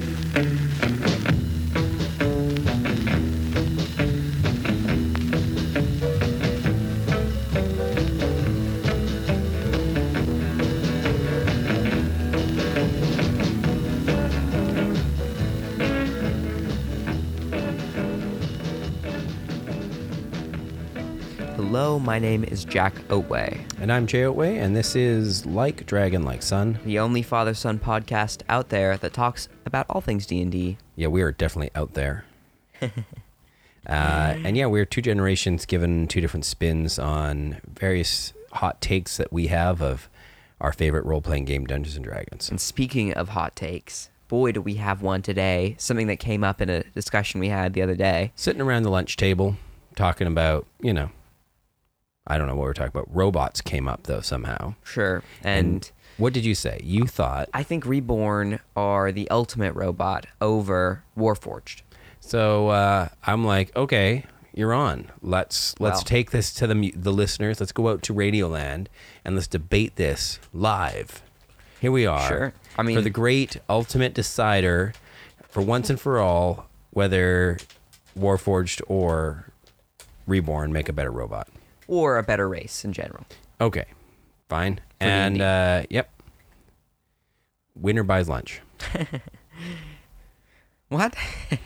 Hello, my name is Jack Oatway, And I'm Jay Otway, and this is Like Dragon Like Son. the only father-son podcast out there that talks about all things D&D. Yeah, we are definitely out there. uh, and yeah, we're two generations given two different spins on various hot takes that we have of our favorite role playing game, Dungeons and Dragons. And speaking of hot takes, boy, do we have one today. Something that came up in a discussion we had the other day. Sitting around the lunch table, talking about, you know, I don't know what we're talking about. Robots came up though somehow. Sure. And, What did you say? You thought I think Reborn are the ultimate robot over Warforged. so. Uh, I'm like, okay, you're on. Let's let's take this to the the listeners. Let's go out to Radioland and let's debate this live. Here we are. Sure. I mean, for the great ultimate decider, for once and for all, whether Warforged or Reborn make a better robot. Or a better race in general. Okay, fine. and D&D. uh, yep, winner buys lunch. What? all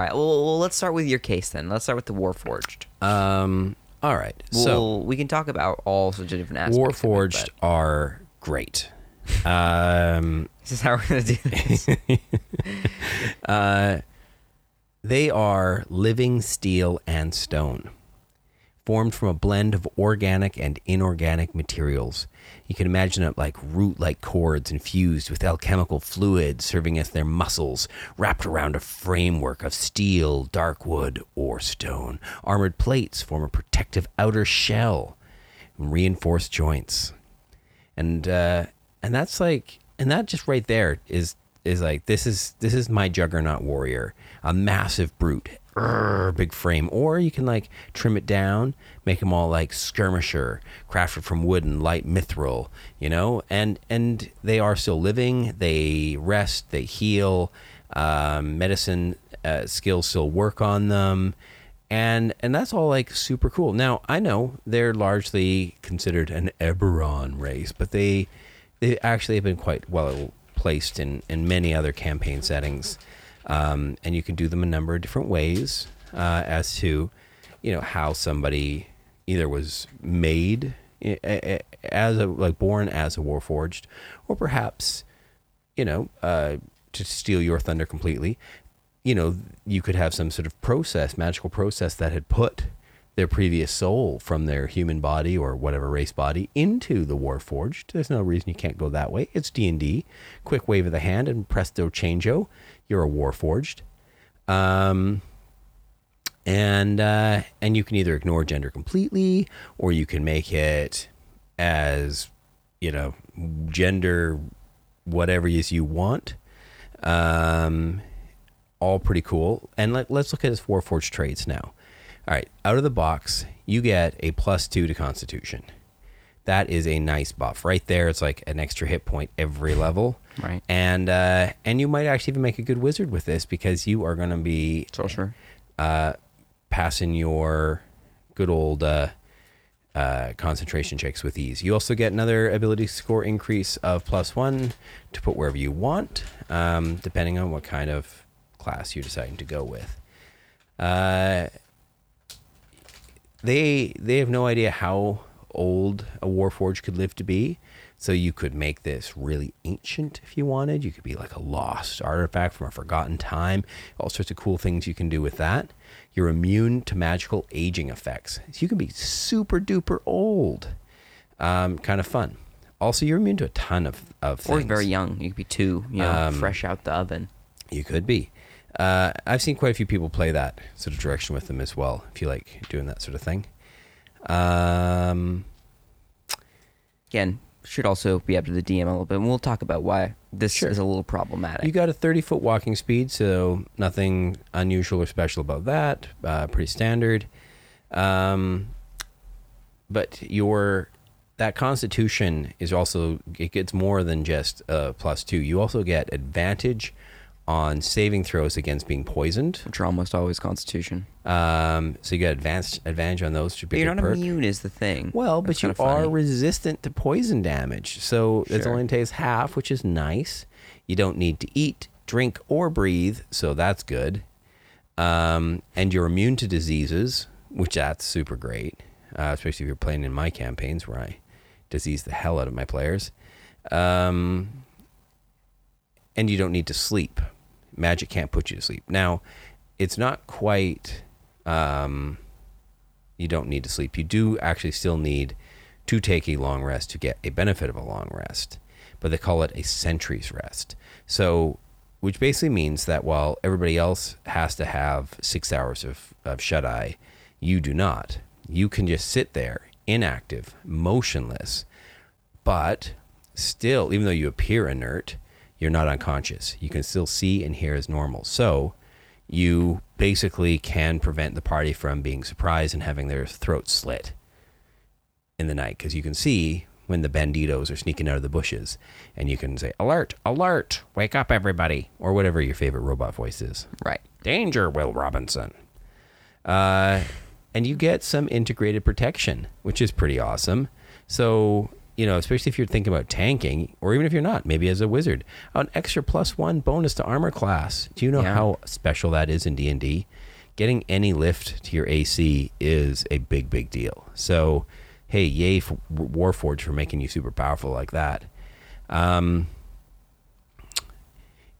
right. Well, well, let's start with your case then. Let's start with the Warforged. Um, all right. Well, so we can talk about all sorts of different aspects. it, Warforged but are great. Um, This is how we're gonna do this. uh, they are living steel and stone, formed from a blend of organic and inorganic materials. You can imagine it like root like cords infused with alchemical fluid serving as their muscles, wrapped around a framework of steel, dark wood, or stone. Armored plates form a protective outer shell, and reinforced joints. And uh, and that's like and that just right there is is like this is this is my juggernaut warrior a massive brute big frame. Or you can like trim it down make them all like skirmisher crafted from wood and light mithril you know? And and they are still living. They rest they heal. Um, medicine uh, skills still work on them. And and that's all like super cool. Now I know they're largely considered an Eberron race, but they they actually have been quite well placed in in many other campaign settings, um, and you can do them a number of different ways uh, as to you know how somebody either was made as a like born as a warforged, or perhaps you know, uh, to steal your thunder completely, you know, you could have some sort of process, magical process that had put their previous soul from their human body or whatever race body into the Warforged. There's no reason you can't go that way. It's D and D. Quick wave of the hand and presto changeo, you're a Warforged. Um, and uh, and you can either ignore gender completely, or you can make it as you know gender whatever it is you want. Um, all pretty cool. And let, let's look at his Warforged traits now. All right, out of the box, you get a plus two to Constitution. That is a nice buff right there. It's like an extra hit point every level, Right. And uh, and you might actually even make a good wizard with this because you are going to be Sorcerer. uh, passing your good old uh, uh, concentration checks with ease. You also get another ability score increase of plus one to put wherever you want, um, depending on what kind of class you're deciding to go with. Uh, they they have no idea how old a warforged could live to be. So you could make this really ancient if you wanted. You could be like a lost artifact from a forgotten time. All sorts of cool things you can do with that. You're immune to magical aging effects. So you can be super duper old. Um, kind of fun. Also you're immune to a ton of, of Or things. very young. You could be two, you know, Um, fresh out the oven. you could be. Uh, I've seen quite a few people play that sort of direction with them as well. If you like doing that sort of thing. Um, Again, should also be up to the DM a little bit. And we'll talk about why this Sure. is a little problematic. you got a 30 foot walking speed, so nothing unusual or special about that. Uh, pretty standard. Um, but your that constitution is also it gets more than just a plus two. You also get advantage on saving throws against being poisoned. Which are almost always Constitution. Um, so you get advanced advantage on those. Should be you're not perk. immune, is the thing. Well, but you are funny. resistant to poison damage, so it only takes half, which is nice. You don't need to eat, drink, or breathe, so that's good. Um, and you're immune to diseases, which that's super great, uh, especially if you're playing in my campaigns where I disease the hell out of my players. Um, and you don't need to sleep. Magic can't put you to sleep. Now, it's not quite. Um, you don't need to sleep. You do actually still need to take a long rest to get a benefit of a long rest, but they call it a sentry's rest. So, which basically means that while everybody else has to have six hours of, of shut eye, you do not. You can just sit there, inactive, motionless, but still, even though you appear inert, you're not unconscious. You can still see and hear as normal. So, you basically can prevent the party from being surprised and having their throat slit in the night because you can see when the banditos are sneaking out of the bushes and you can say alert alert wake up everybody or whatever your favorite robot voice is Right. danger will robinson uh, and you get some integrated protection which is pretty awesome so you know especially if you're thinking about tanking or even if you're not maybe as a wizard an extra plus one bonus to armor class. Do you know Yeah. how special that is in d&d getting any lift to your ac is a big big deal. So hey yay for warforged for making you super powerful like that. Um,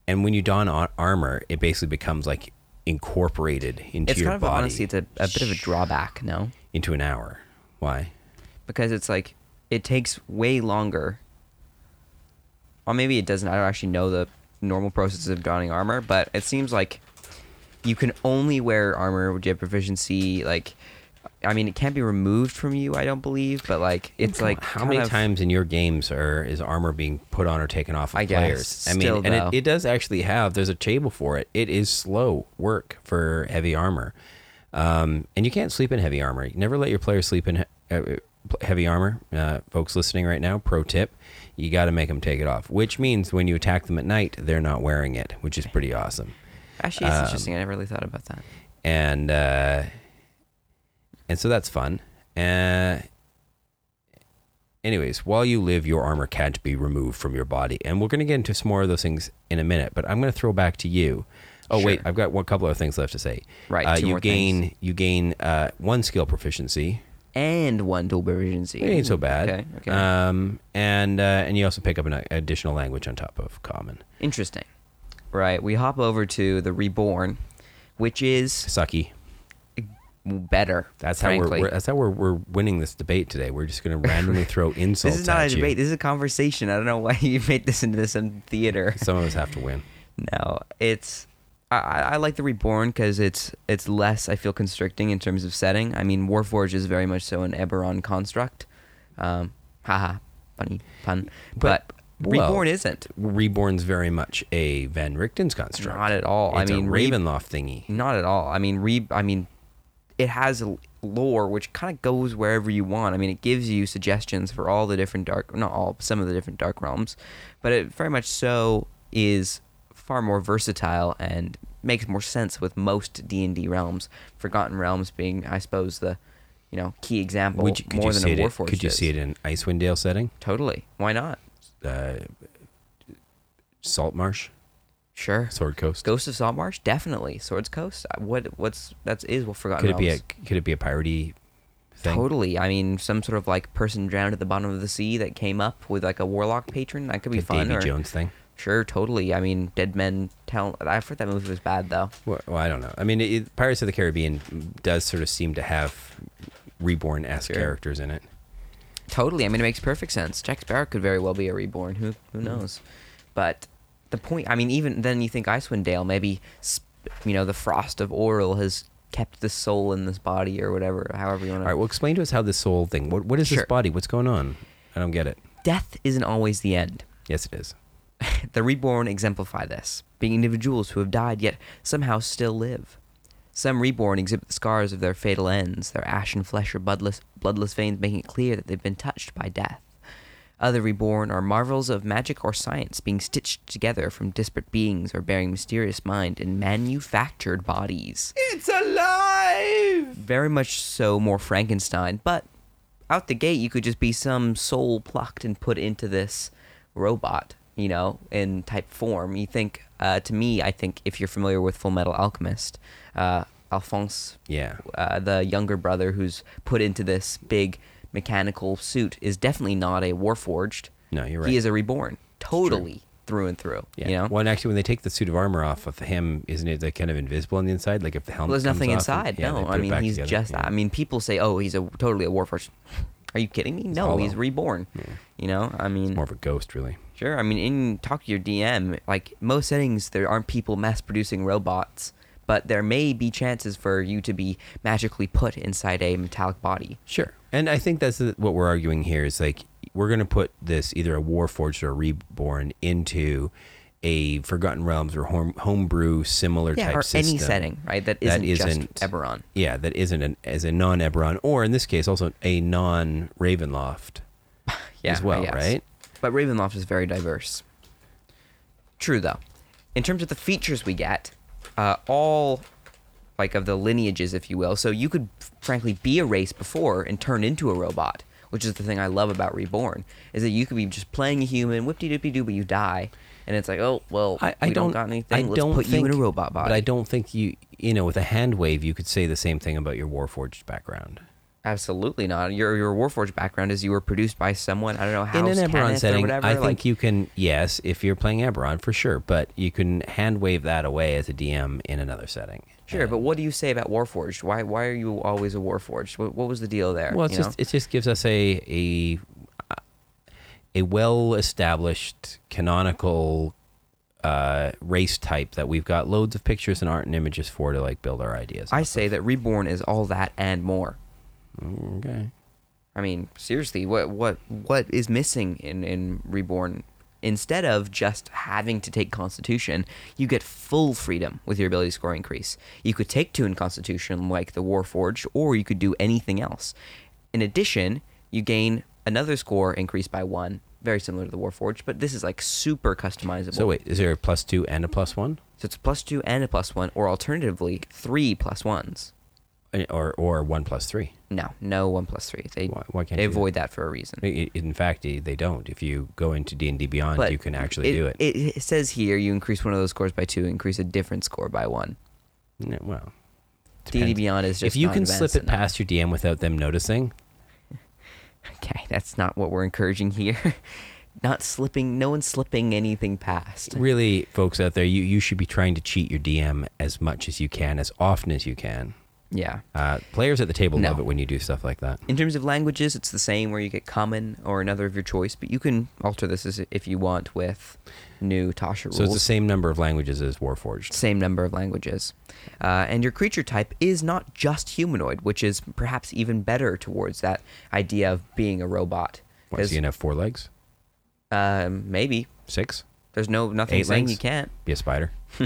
and when you don ar- armor it basically becomes like incorporated into It's your kind of body. honestly, it's a, a bit of a drawback, no? into an hour. Why? Because it's like it takes way longer. Or maybe it doesn't. I don't actually know the normal process of donning armor, but it seems like you can only wear armor with your proficiency. Like, I mean, it can't be removed from you. I don't believe, but like it's like how many of- times in your games are is armor being put on or taken off of I guess, players? I mean, and it, it does actually have. There's a table for it. It is slow work for heavy armor, um, and you can't sleep in heavy armor. You never let your players sleep in he- uh, heavy armor. Uh, folks listening right now, pro tip: you got to make them take it off. Which means when you attack them at night, they're not wearing it, which is pretty awesome. Actually, it's um, interesting. I never really thought about that. and uh, and so that's fun. Uh, anyways, while you live, your armor can't be removed from your body, and we're going to get into some more of those things in a minute. But I'm going to throw back to you. Oh wait, I've got one couple of things left to say. Right, uh, you gain you gain uh, one skill proficiency. And one dual proficiency. It ain't so bad. Okay. Okay. Um, and uh, and you also pick up an additional language on top of common. Interesting. Right. We hop over to the reborn, which is Sucky. better. That's how we're, we're that's how we're, we're winning this debate today. We're just going to randomly throw insults. This is not a you. debate. This is a conversation. I don't know why you made this into some theater. Some of us have to win. No, it's I, I like the reborn because it's it's less I feel constricting in terms of setting. I mean, Warforged is very much so an Eberron construct. Um, haha, funny pun. But- But, well, reborn isn't. Reborn's very much a Van Richten's construct. Not at all. I mean, a Ravenloft thingy. Not at all. I mean, re. I mean, it has a lore which kind of goes wherever you want. I mean, it gives you suggestions for all the different dark, not all, some of the different dark realms, but it very much so is far more versatile and makes more sense with most D and D realms. Forgotten Realms being, I suppose, the you know key example Would you, could more you than see a it? in- Warforged. Could you is. see it in Icewind Dale setting? Totally. Why not? Uh, Saltmarsh, Sure. Sword Coast. Ghost of Saltmarsh, definitely. Swords Coast. Uh, What? What's that's is well Forgotten Could it be a. Could it be a piratey thing? Totally. I mean, some sort of like person drowned at the bottom of the sea that came up with like a warlock patron. That could be a fun. Davy or- Jones thing. Sure, totally. I mean, Dead Men Tell. I've heard that movie was bad though. Well, well, I don't know. I mean, it, Pirates of the Caribbean does sort of seem to have reborn esque Sure. characters in it. Totally. I mean, it makes perfect sense. Jack Sparrow could very well be a reborn. Who who Hmm. knows? But the point. I mean, even then, you think Icewind Dale. Maybe you know the frost of Auril has kept the soul in this body or whatever. However you want to. All right, Well, explain to us how this soul thing. What What is this body? What's going on? I don't get it. Death isn't always the end. Yes, it is. The reborn exemplify this, being individuals who have died yet somehow still live. Some reborn exhibit the scars of their fatal ends, their ashen flesh or bloodless, bloodless veins making it clear that they've been touched by death. Other reborn are marvels of magic or science being stitched together from disparate beings or bearing mysterious mind in manufactured bodies. It's alive. Very much so more Frankenstein, but out the gate you could just be some soul plucked and put into this robot, you know, in type form. You think, uh, to me, I think if you're familiar with Fullmetal Alchemist, uh, Alphonse, Yeah. uh, the younger brother who's put into this big mechanical suit, is definitely not a Warforged. No, you're right. He is a reborn, totally through and through. Yeah. You know, Well, and actually, when they take the suit of armor off of him, isn't it like kind of invisible on the inside? Like if the helmet. well, there's nothing off and- inside. yeah, no, I mean he's together. just. Yeah. I mean, people say, "Oh, he's a totally a Warforged." Are you kidding me? No, he's hollow. reborn. You know, I mean, more of a ghost, really. Sure. I mean, in talk to your DM, like most settings, there aren't people mass producing robots, but there may be chances for you to be magically put inside a metallic body. Sure. And I think that's what we're arguing here is like we're going to put this either a Warforged or a Reborn into a Forgotten Realms or home, homebrew similar Yeah, type or system. any setting, right? That that isn't, isn't- just Eberron. Yeah, that isn't an, as a non Eberron, or in this case also a non Ravenloft Yeah, as well, right? But Ravenloft is very diverse. True though. In terms of the features we get, uh, all like of the lineages, if you will. So you could frankly be a race before and turn into a robot, which is the thing I love about Reborn, is that you could be just playing a human, whip de doopy doo, but you die, and it's like, oh well, I, I we don't, got anything. I Let's don't put think, you in a robot body. But I don't think you, you know, with a hand wave, you could say the same thing about your Warforged background. Absolutely not. Your your Warforged background is you were produced by someone. I don't know how in an Eberron setting, whatever. I think you can. Yes, if you're playing Eberron for sure, but you can hand wave that away as a DM in another setting. Sure, And- but what do you say about Warforged? Why why are you always a Warforged? What, what was the deal there? well, it's just know? it just gives us a a a well established canonical uh, race type that we've got loads of pictures and art and images for to like build our ideas. I say that Reborn is all that and more. Of. okay. I mean, seriously, what what what is missing in in Reborn? Instead of just having to take Constitution, you get full freedom with your ability score increase. You could take two in Constitution like the Warforged, or you could do anything else. In addition, you gain another score increase by one, very similar to the Warforged, but this is like super customizable. So wait, is there a plus two and a plus one, So it's a plus two and a plus one, or alternatively, three plus ones. Uh, or or one plus three? No, no one plus three. They, Why- why can't they do that? avoid that for a reason. In fact, they they don't. If you go into D and D Beyond, But you can actually do it. it. It says here you increase one of those scores by two, increase a different score by one. No, well, D&D. Beyond is just if you can slip it enough. past your DM without them noticing, Okay, that's not what we're encouraging here. not slipping. No one's slipping anything past. really, folks out there, you you should be trying to cheat your DM as much as you can, as often as you can. Yeah. Uh, players at the table No. love it when you do stuff like that. In terms of languages, it's the same where you get common or another of your choice, but you can alter this as if you want with new Tasha rules. So it's the same number of languages as Warforged. same number of languages. Uh, and your creature type is not just humanoid, which is perhaps even better towards that idea of being a robot. What, so 'Cause, you can have four legs, um, maybe six, there's no nothing Eight saying legs? you can't. be a spider.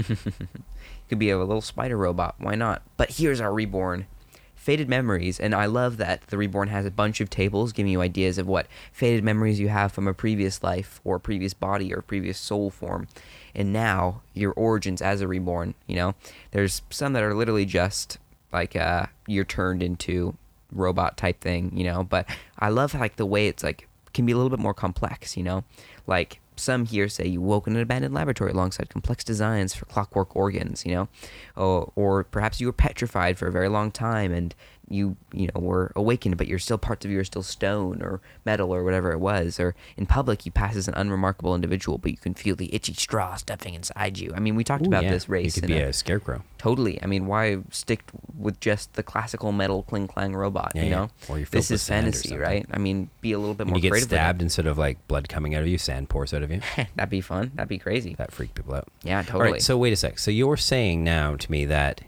Could be a little spider robot. Why not? But here's our reborn. Faded memories, and I love that the reborn has a bunch of tables giving you ideas of what faded memories you have from a previous life or previous body or previous soul form. And now your origins as a reborn, you know, there's some that are literally just like uh, you're turned into robot type thing, you know. But I love like the way it's like can be a little bit more complex, you know. Like some here say you woke in an abandoned laboratory alongside complex designs for clockwork organs, you know, or, or perhaps you were petrified for a very long time and you you know were awakened, but you're still parts of you are still stone or metal or whatever it was. Or in public, you pass as an unremarkable individual, but you can feel the itchy straw stuffing inside you. I mean, we talked Ooh, about yeah. this race You could be a- a scarecrow. Totally. I mean, why stick with just the classical metal cling clang robot? Yeah, you yeah. know, Or you're filled this is fantasy, right? I mean, be a little bit When more you get creative. with it. stabbed instead of like blood coming out of you, sand pours out of you. That'd be fun. That'd be crazy. that freaked people out. Yeah, totally. right, so wait a sec. So you're saying now to me that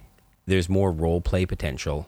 there's more role play potential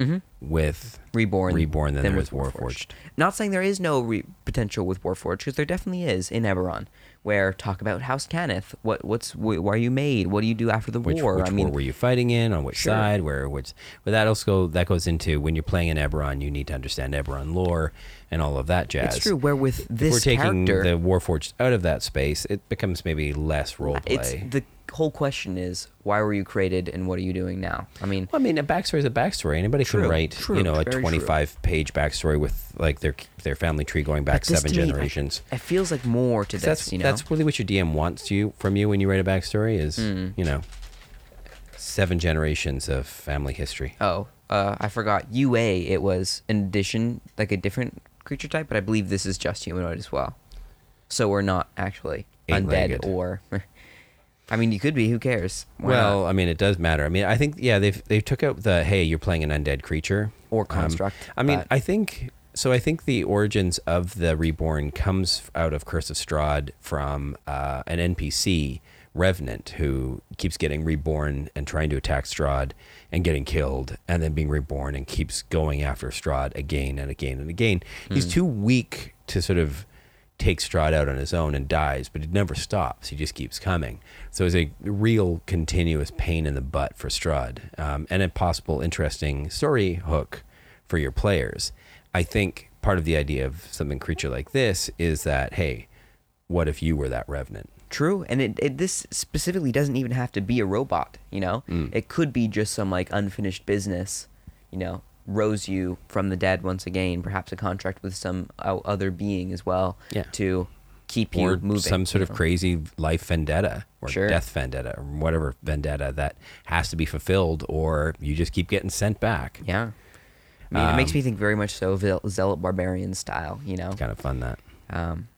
Mhm. with Reborn, Reborn than there with is Warforged. Not saying there is no re- potential with Warforged, because there definitely is in Eberron. where talk about House Cannith. What what's wh- why are you made? What do you do after the Which, war? which I mean, war were you fighting in? On which Sure. side? Where? Which? But that also that goes into when you're playing in Eberron, you need to understand Eberron lore and all of that jazz. it's true. Where with If this we're taking character, the Warforged out of that space, it becomes maybe less role play. it's the whole question is why were you created and what are you doing now? I mean, Well, I mean, a backstory is a backstory. Anybody can write, true, you know, a very true. 25 page backstory with like their their family tree going back seven me, generations. It feels like more to this. that's you know, that's really what your DM wants you from you when you write a backstory is Mm. you know seven generations of family history. Oh, uh, I forgot. UA, it was an addition, like a different creature type, but I believe this is just humanoid as well. So we're not actually Eight-legged. undead or. I mean, you could be. Who cares? Why well, not? I mean, it does matter. I mean, I think yeah, they've they took out the hey, you're playing an undead creature or Um, construct. I mean, but- I think so. I think the origins of the reborn comes out of Curse of Strahd from uh, an NPC Revenant who keeps getting reborn and trying to attack Strahd and getting killed, and then being reborn and keeps going after Strahd again and again and again. He's too weak to sort of take Strahd out on his own and dies, but it never stops. He just keeps coming. So it's a real continuous pain in the butt for Strahd, um, and a possible interesting story hook for your players. I think part of the idea of something creature like this is that hey, what if you were that revenant? True, and it, it this specifically doesn't even have to be a robot. You know, Mm. it could be just some like unfinished business. You know, rose you from the dead once again. Perhaps a contract with some other being as well. Yeah. To keep you moving. some sort you of know? crazy life vendetta or Sure. death vendetta or whatever vendetta that has to be fulfilled or you just keep getting sent back. Yeah. I mean, it makes Um, me think very much so Zel- Zealot Barbarian style. You know. Kind of fun that. Um,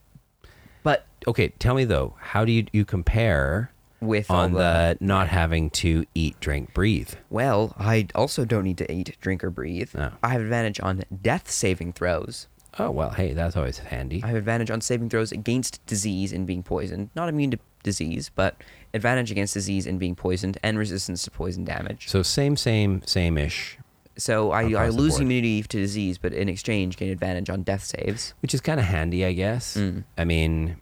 but Okay, tell me though, how do you you compare with on the not having to eat, drink, breathe? Well, I also don't need to eat, drink, or breathe. No. I have advantage on death saving throws. Oh well, hey, that's always handy. I have advantage on saving throws against disease and being poisoned. Not immune to disease, but advantage against disease and being poisoned and resistance to poison damage. So same, same, same ish, So I, I lose board. immunity to disease, but in exchange gain advantage on death saves. which is kind of handy, I guess. Mm. I mean,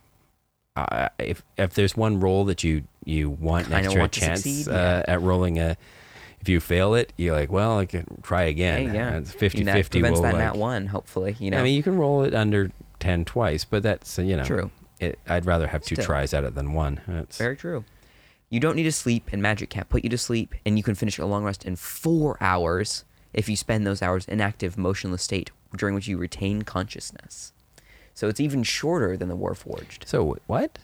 uh, if if there's one role that you you want an extra want chance succeed, uh, at rolling a, if you fail it, you're like, well, I can try again. Hey, yeah, It's 50 And that 50 prevents will that like, nat one. Hopefully, you know. I mean, you can roll it under 10 twice, but that's, uh, you know, True. It, I'd rather have two Still. tries at it than one. That's, Very true. You don't need to sleep, and magic can't put you to sleep, and you can finish a long rest in four hours if you spend those hours in active, motionless state during which you retain consciousness. So it's even shorter than the Warforged. so what?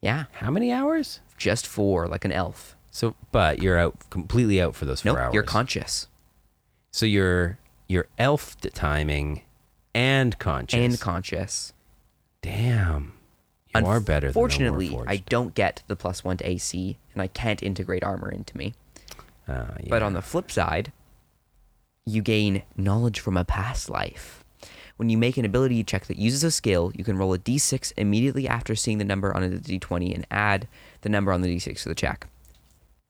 Yeah, How many hours? Just four, like an elf. So, but you're out completely out for those four Nope, hours. you're conscious So you're you're elf timing and conscious. and conscious. Damn. You are better than Fortunately, I don't get the plus one to AC, and I can't integrate armor into me. Uh, But on the flip side, you gain knowledge from a past life. When you make an ability check that uses a skill, you can roll a d6 immediately after seeing the number on a d20 and add the number on the d6 to the check.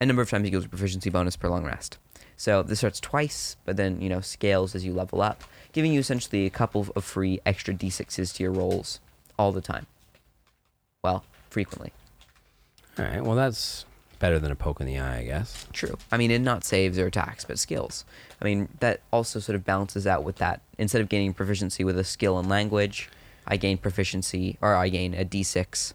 A number of times equals a proficiency bonus per long rest. So this starts twice, but then you know scales as you level up, giving you essentially a couple of free extra d6s to your rolls all the time. Well, frequently. All right. Well, that's better than a poke in the eye, I guess. True. I mean, in not saves or attacks, but skills. I mean, that also sort of balances out with that. Instead of gaining proficiency with a skill in language, I gain proficiency, or I gain a d6,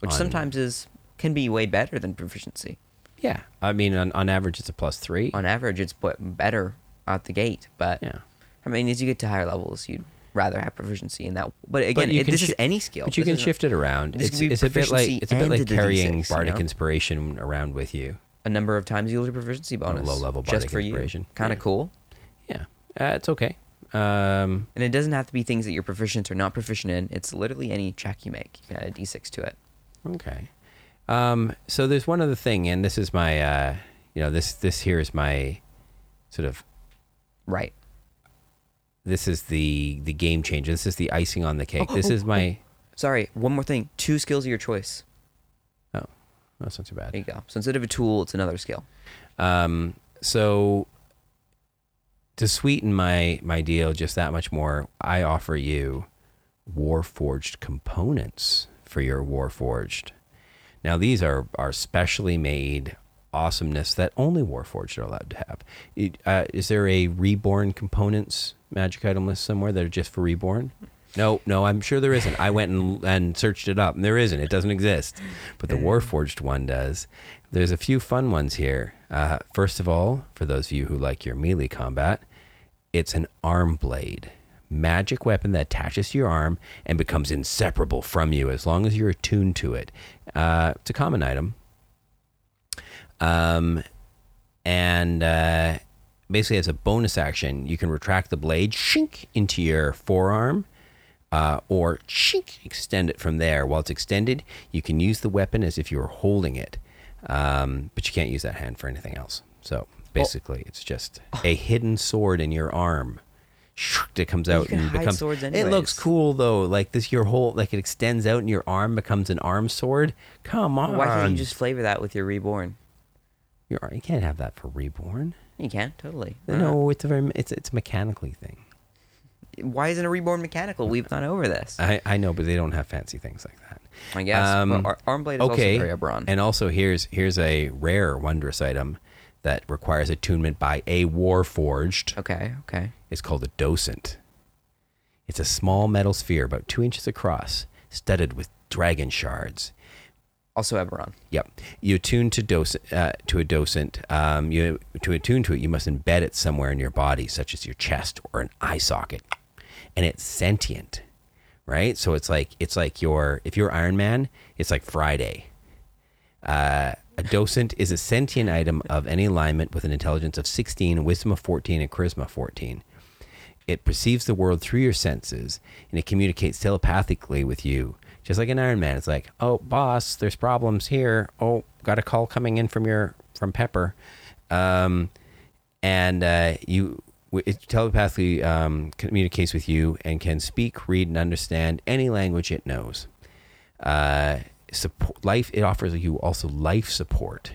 which On- sometimes is can be way better than proficiency. Yeah. I mean, on, on average, it's a plus three. On average, it's better out the gate, but yeah. I mean, as you get to higher levels, you'd rather have proficiency in that. But again, you it, this shi- is any skill. But you This can shift it around. It's, it's a bit like it's a bit like a D6, carrying you bardic know? inspiration around with you. a number of times you lose a proficiency bonus. low-level just bardic for inspiration. you. Kind of Yeah. cool. Yeah. Uh, it's okay. Um, And it doesn't have to be things that you're proficient or not proficient in. It's literally any check you make. You can add a d6 to it. okay. Um, so there's one other thing, and this is my, uh, you know, this this here is my sort of Right. this is the the game changer. This is the icing on the cake. Oh, this oh, is my. Sorry, one more thing. Two skills of your choice. Oh, that's not too bad. There you go. So instead of a tool, it's another skill. Um, so to sweeten my my deal just that much more, I offer you Warforged components for your Warforged. Now these are are specially made awesomeness that only Warforged are allowed to have. It, uh, is there a reborn components magic item list somewhere that are just for reborn? No, no, I'm sure there isn't. I went and, and searched it up, and there isn't. It doesn't exist. But the Warforged one does. There's a few fun ones here. Uh, first of all, for those of you who like your melee combat, it's an arm blade. Magic weapon that attaches to your arm and becomes inseparable from you as long as you're attuned to it. Uh, it's a common item. Um, and uh, basically, as a bonus action, you can retract the blade, shink, into your forearm, uh, or shink, extend it from there. While it's extended, you can use the weapon as if you were holding it, um, but you can't use that hand for anything else. So basically, it's just a hidden sword in your arm. It comes out and becomes. swords it looks cool though, like this. Your whole like it extends out and your arm becomes an arm sword. Come on, Why can't you just flavor that with your reborn? Your, you can't have that for reborn. You can totally. No, it's a very it's it's a mechanically thing. Why isn't a reborn mechanical? We've gone over this. I, I know, but they don't have fancy things like that. I guess. Um, but Ar- Armblade is okay, also very Eberron. and also here's here's a rare wondrous item that requires attunement by a warforged. okay, okay. It's called a docent. It's a small metal sphere about two inches across, studded with dragon shards. Also Eberron. Yep. You attune to docent uh, to a docent. Um, you to attune to it, you must embed it somewhere in your body, such as your chest or an eye socket, and it's sentient, right? So it's like it's like your if you're Iron Man, it's like Friday. Uh, a docent is a sentient item of any alignment with an intelligence of 16, wisdom of 14, and charisma 14. It perceives the world through your senses, and it communicates telepathically with you, just like an Iron Man. It's like, oh, boss, there's problems here. Oh, got a call coming in from your from Pepper, um, and uh, you it telepathically um, communicates with you and can speak, read, and understand any language it knows. Uh, support, life it offers you also life support.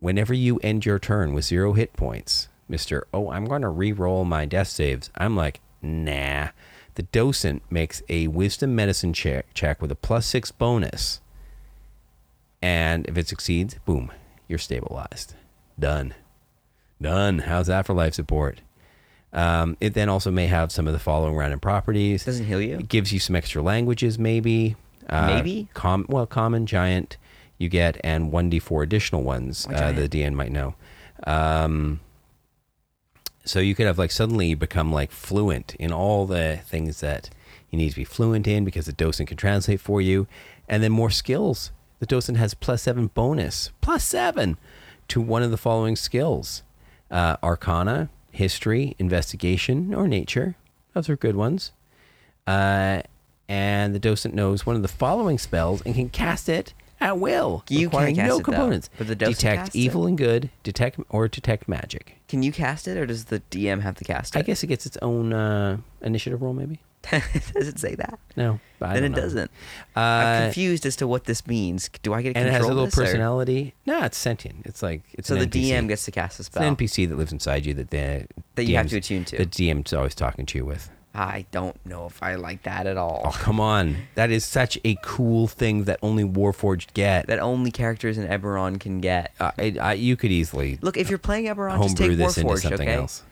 Whenever you end your turn with zero hit points, Mister, oh, I'm going to re-roll my death saves. I'm like, nah. The docent makes a wisdom medicine check check with a plus six bonus, and if it succeeds, boom, you're stabilized. Done. Done. How's that for life support? Um, it then also may have some of the following random properties. Doesn't heal you. It gives you some extra languages, maybe. Uh, Maybe? Com- well, common, giant, you get, and 1d4 additional ones Why uh, the DM might know. Um, so you could have, like, suddenly become, like, fluent in all the things that you need to be fluent in because the docent can translate for you. And then more skills. The docent has plus seven bonus, plus seven to one of the following skills uh, Arcana, History, Investigation, or Nature. Those are good ones. Uh, and the docent knows one of the following spells and can cast it at will. You requiring cast no it, though, components. but the detect evil and good, detect or detect magic. Can you cast it, or does the DM have to cast it? I guess it gets its own uh, initiative roll, maybe. does it say that? No, then it know. doesn't. Uh, I'm confused as to what this means. Do I get to and it has a little this, or- personality. No, it's sentient. It's like it's So the NPC. DM gets to cast a It's spell. an NPC that lives inside you that the That you have to attune to. The DM's always talking to you with. I don't know if I like that at all. Oh come on, that is such a cool thing that only Warforged get. That only characters in Eberron can get. uh, I, I, you could easily Look, if you're playing Eberron, just homebrew take this into something okay? else.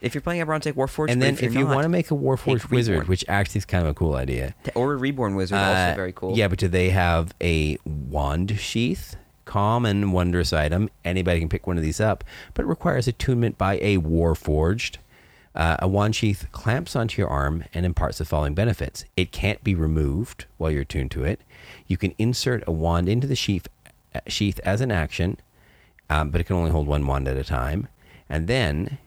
If you're playing Eberron, take Warforged. And then if, if not, want to make a Warforged wizard, Reborn. which actually is kind of a cool idea, or a Reborn Wizard, uh, also very cool. Yeah, but do they have a wand sheath? Common wondrous item. Anybody can pick one of these up, but it requires attunement by a Warforged. Uh, a wand sheath clamps onto your arm and imparts the following benefits. It can't be removed while you're attuned to it. You can insert a wand into the sheath, uh, sheath as an action, um, but it can only hold one wand at a time. And then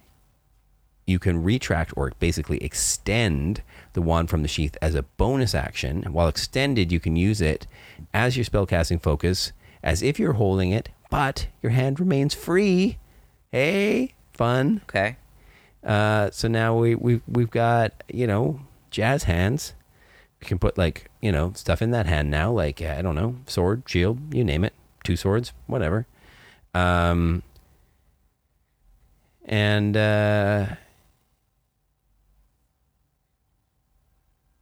you can retract or basically extend the wand from the sheath as a bonus action. While extended, you can use it as your spellcasting focus, as if you're holding it, but your hand remains free. Hey, fun. Okay. Uh, so now we we've we've got you know jazz hands. We can put like you know stuff in that hand now, like I don't know, sword, shield, you name it, two swords, whatever. Um, and uh,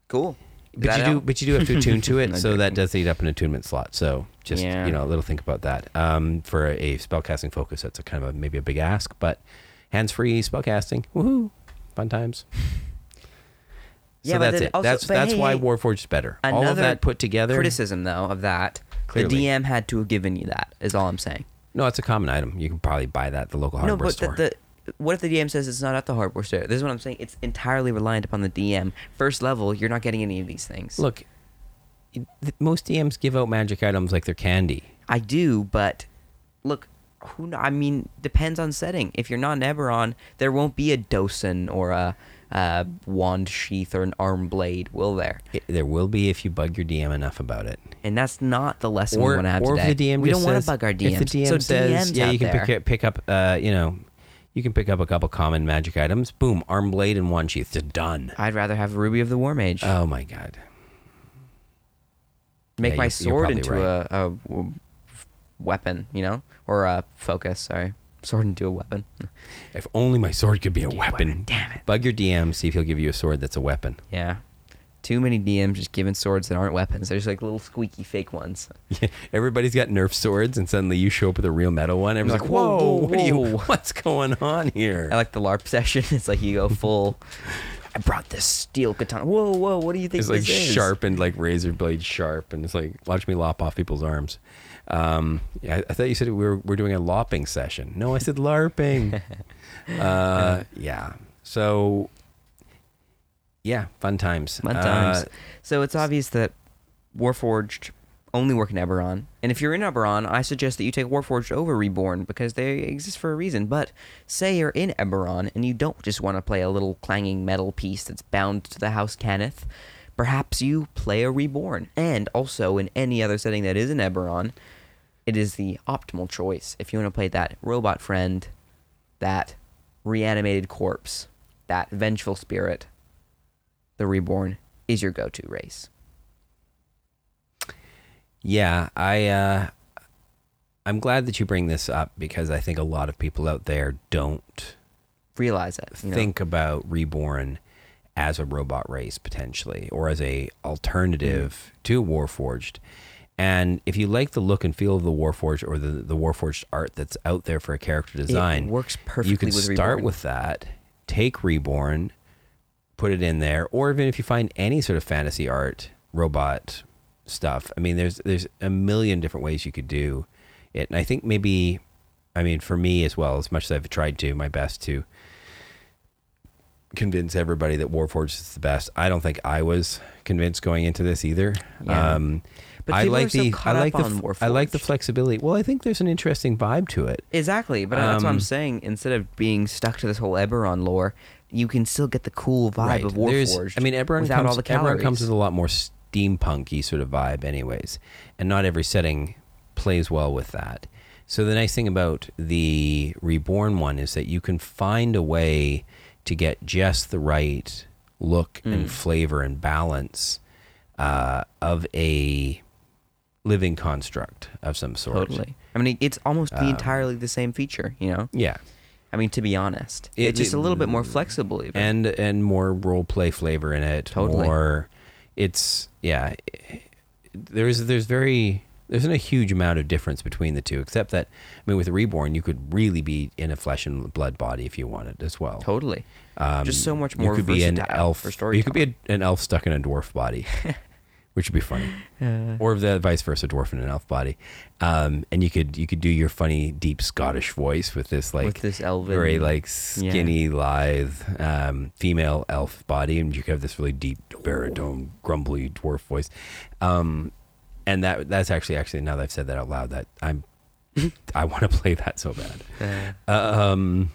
Cool. But that you do, but you do have to attune to it, so that does eat up an attunement slot. So just Yeah. you know, a little think about that. Um, for a spellcasting focus, that's a kind of a, maybe a big ask, but hands-free spellcasting, woohoo, fun times. Yeah, so that's it. also- that's that's hey, why hey, Warforged is better. All of that put together. Criticism though of that, Clearly. the DM had to have given you that. Is all I'm saying. No, it's a common item. You can probably buy that at the local no, hardware but store. the, the what if the DM says it's not at the hardware store? This is what I'm saying. It's entirely reliant upon the DM. First level, you're not getting any of these things. Look, most DMs give out magic items like they're candy. I do, but look, who I mean, depends on setting. If you're not an Eberron, there won't be a docent or a, a wand sheath or an arm blade, will there? It, there will be if you bug your DM enough about it. And that's not the lesson we want to have or today. if the DM we don't want to bug our DMs. If the DM so says, DMs yeah, you can pick up, pick up, uh, you know, you can pick up a couple common magic items. Boom, arm blade and wand sheath, just done. I'd rather have a Ruby of the War Mage. Oh my god. Make yeah, my sword into right. a, a weapon, you know, or a focus. Sorry, sword into a weapon. If only my sword could be a weapon. weapon, damn it. Bug your DM, see if he'll give you a sword that's a weapon. Yeah. Too many DMs just giving swords that aren't weapons. There's like little squeaky fake ones. Yeah, Everybody's got Nerf swords, and suddenly you show up with a real metal one. Everyone's like, like, "Whoa, whoa, what are you? What's going on here?" I like the LARP session. It's like you go full. I brought this steel katana. Whoa, whoa! What do you think It's like is? sharpened, like razor blade sharp, and it's like watch me lop off people's arms. Um, I, I thought you said we were we're doing a lopping session. No, I said larping. uh, yeah. So, yeah, fun times. Fun Uh, times. so it's obvious that Warforged only work in Eberron. And if you're in Eberron, I suggest that you take Warforged over Reborn because they exist for a reason. But say you're in Eberron and you don't just want to play a little clanging metal piece that's bound to the House Cannith, perhaps you play a Reborn. And also in any other setting that is an Eberron, it is the optimal choice. If you want to play that robot friend, that reanimated corpse, that vengeful spirit, the Reborn is your go-to race. Yeah, I uh, I'm glad that you bring this up because I think a lot of people out there don't Realize it. you know? think about reborn as a robot race potentially or as a alternative Mm. to warforged and if you like the look and feel of the warforged or the, the warforged art that's out there for a character design works perfectly you can with start Reborn. with that take reborn put it in there or even if you find any sort of fantasy art robot stuff i mean there's there's a million different ways you could do it and i think maybe i mean for me as well as much as i've tried to my best to convince everybody that warforged is the best i don't think i was convinced going into this either Yeah. um But I like are so the I like the I like the flexibility. Well, I think there's an interesting vibe to it. Exactly, but that's what Um, I'm saying. Instead of being stuck to this whole Eberron lore, you can still get the cool vibe of There's- Warforged. I mean, Eberron without comes, all the Eberron comes with a lot more steampunky sort of vibe, anyways, and not every setting plays well with that. So the nice thing about the reborn one is that you can find a way to get just the right look Mm. and flavor and balance uh, of a living construct of some sort. totally. I mean, it's almost the Um, entirely the same feature. You know. Yeah. I mean, to be honest, It- it's just a little bit more flexible. Even. and and more role play flavor in it. Totally. More, it's yeah. There's there's very there's not a huge amount of difference between the two, except that I mean, with reborn, you could really be in a flesh and blood body if you wanted as well. totally. Um, Just so much more. you could be an elf, for or you could be a, an elf stuck in a dwarf body, which would be funny, or the vice versa, dwarf in an elf body. Um, and you could you could do your funny deep Scottish voice with this like With this elven- very like skinny, lithe um, female elf body, and you could have this really deep baritone, grumbly dwarf voice. Um, and that that's actually actually now that I've said that out loud, that I'm I want to play that so bad. Uh, Um,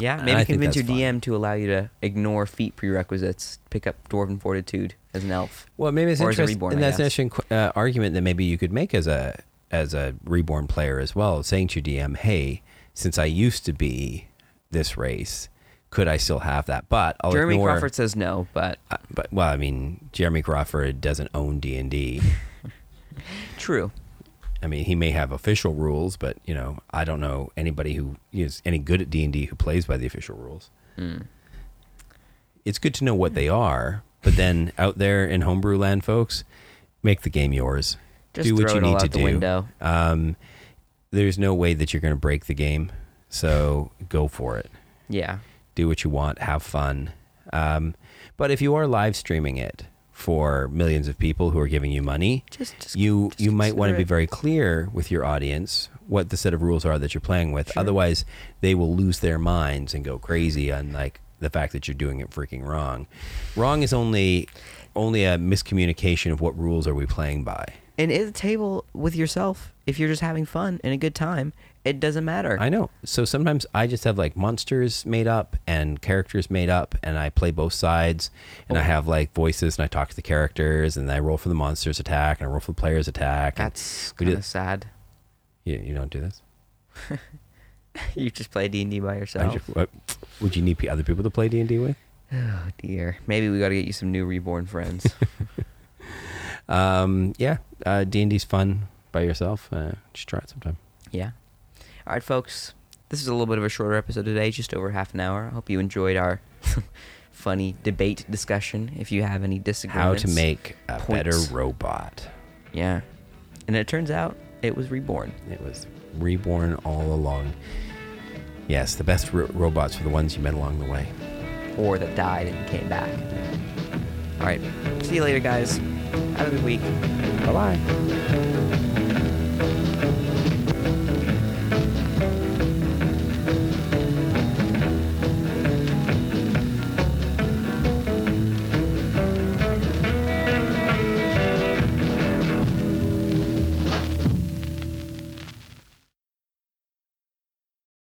yeah, maybe think convince your. DM to allow you to ignore feat prerequisites, pick up Dwarven Fortitude as an elf. Well, maybe it's interesting, reborn, and that's an interesting uh, argument that maybe you could make as a as a reborn player as well, saying to your DM, "Hey, since I used to be this race, could I still have that?" But I'll Jeremy ignore, Crawford says no, but uh, but well, I mean, Jeremy Crawford doesn't own D and D. true. I mean, he may have official rules, but you know, I don't know anybody who is any good at D and D who plays by the official rules. Mm. It's good to know what they are, But then out there in homebrew land, folks, make the game yours. Just do what you it need to do. Um, there's no way that you're going to break the game, so go for it. Yeah. Do what you want. Have fun. Um, but if you are live streaming it for millions of people who are giving you money, Just, just you just you might want to be very clear with your audience what the set of rules are that you're playing with. Sure. Otherwise, they will lose their minds and go crazy on like the fact that you're doing it freaking wrong. Wrong is only only a miscommunication of what rules are we playing by. And at the table with yourself, if you're just having fun and a good time, it doesn't matter. I know. So sometimes I just have like monsters made up and characters made up, and I play both sides. And I have like voices, and I talk to the characters, and I roll for the monsters attack, and I roll for the players attack. That's kind of sad. you, you don't do this. you just play D and D by yourself. ju- what- would you need other people to play D and D with? Oh dear. Maybe we got to get you some new reborn friends. Um, yeah, uh, D and D's fun by yourself. Uh, just try it sometime. yeah. All right, folks. This is a little bit of a shorter episode today, just over half an hour. I hope you enjoyed our funny debate discussion. If you have any disagreements, How to make a better robot. yeah. And it turns out it was reborn. It was reborn all along. Yes, the best ro- robots were the ones you met along the way. or that died and came back. All right. See you later, guys. Have a good week. Bye bye.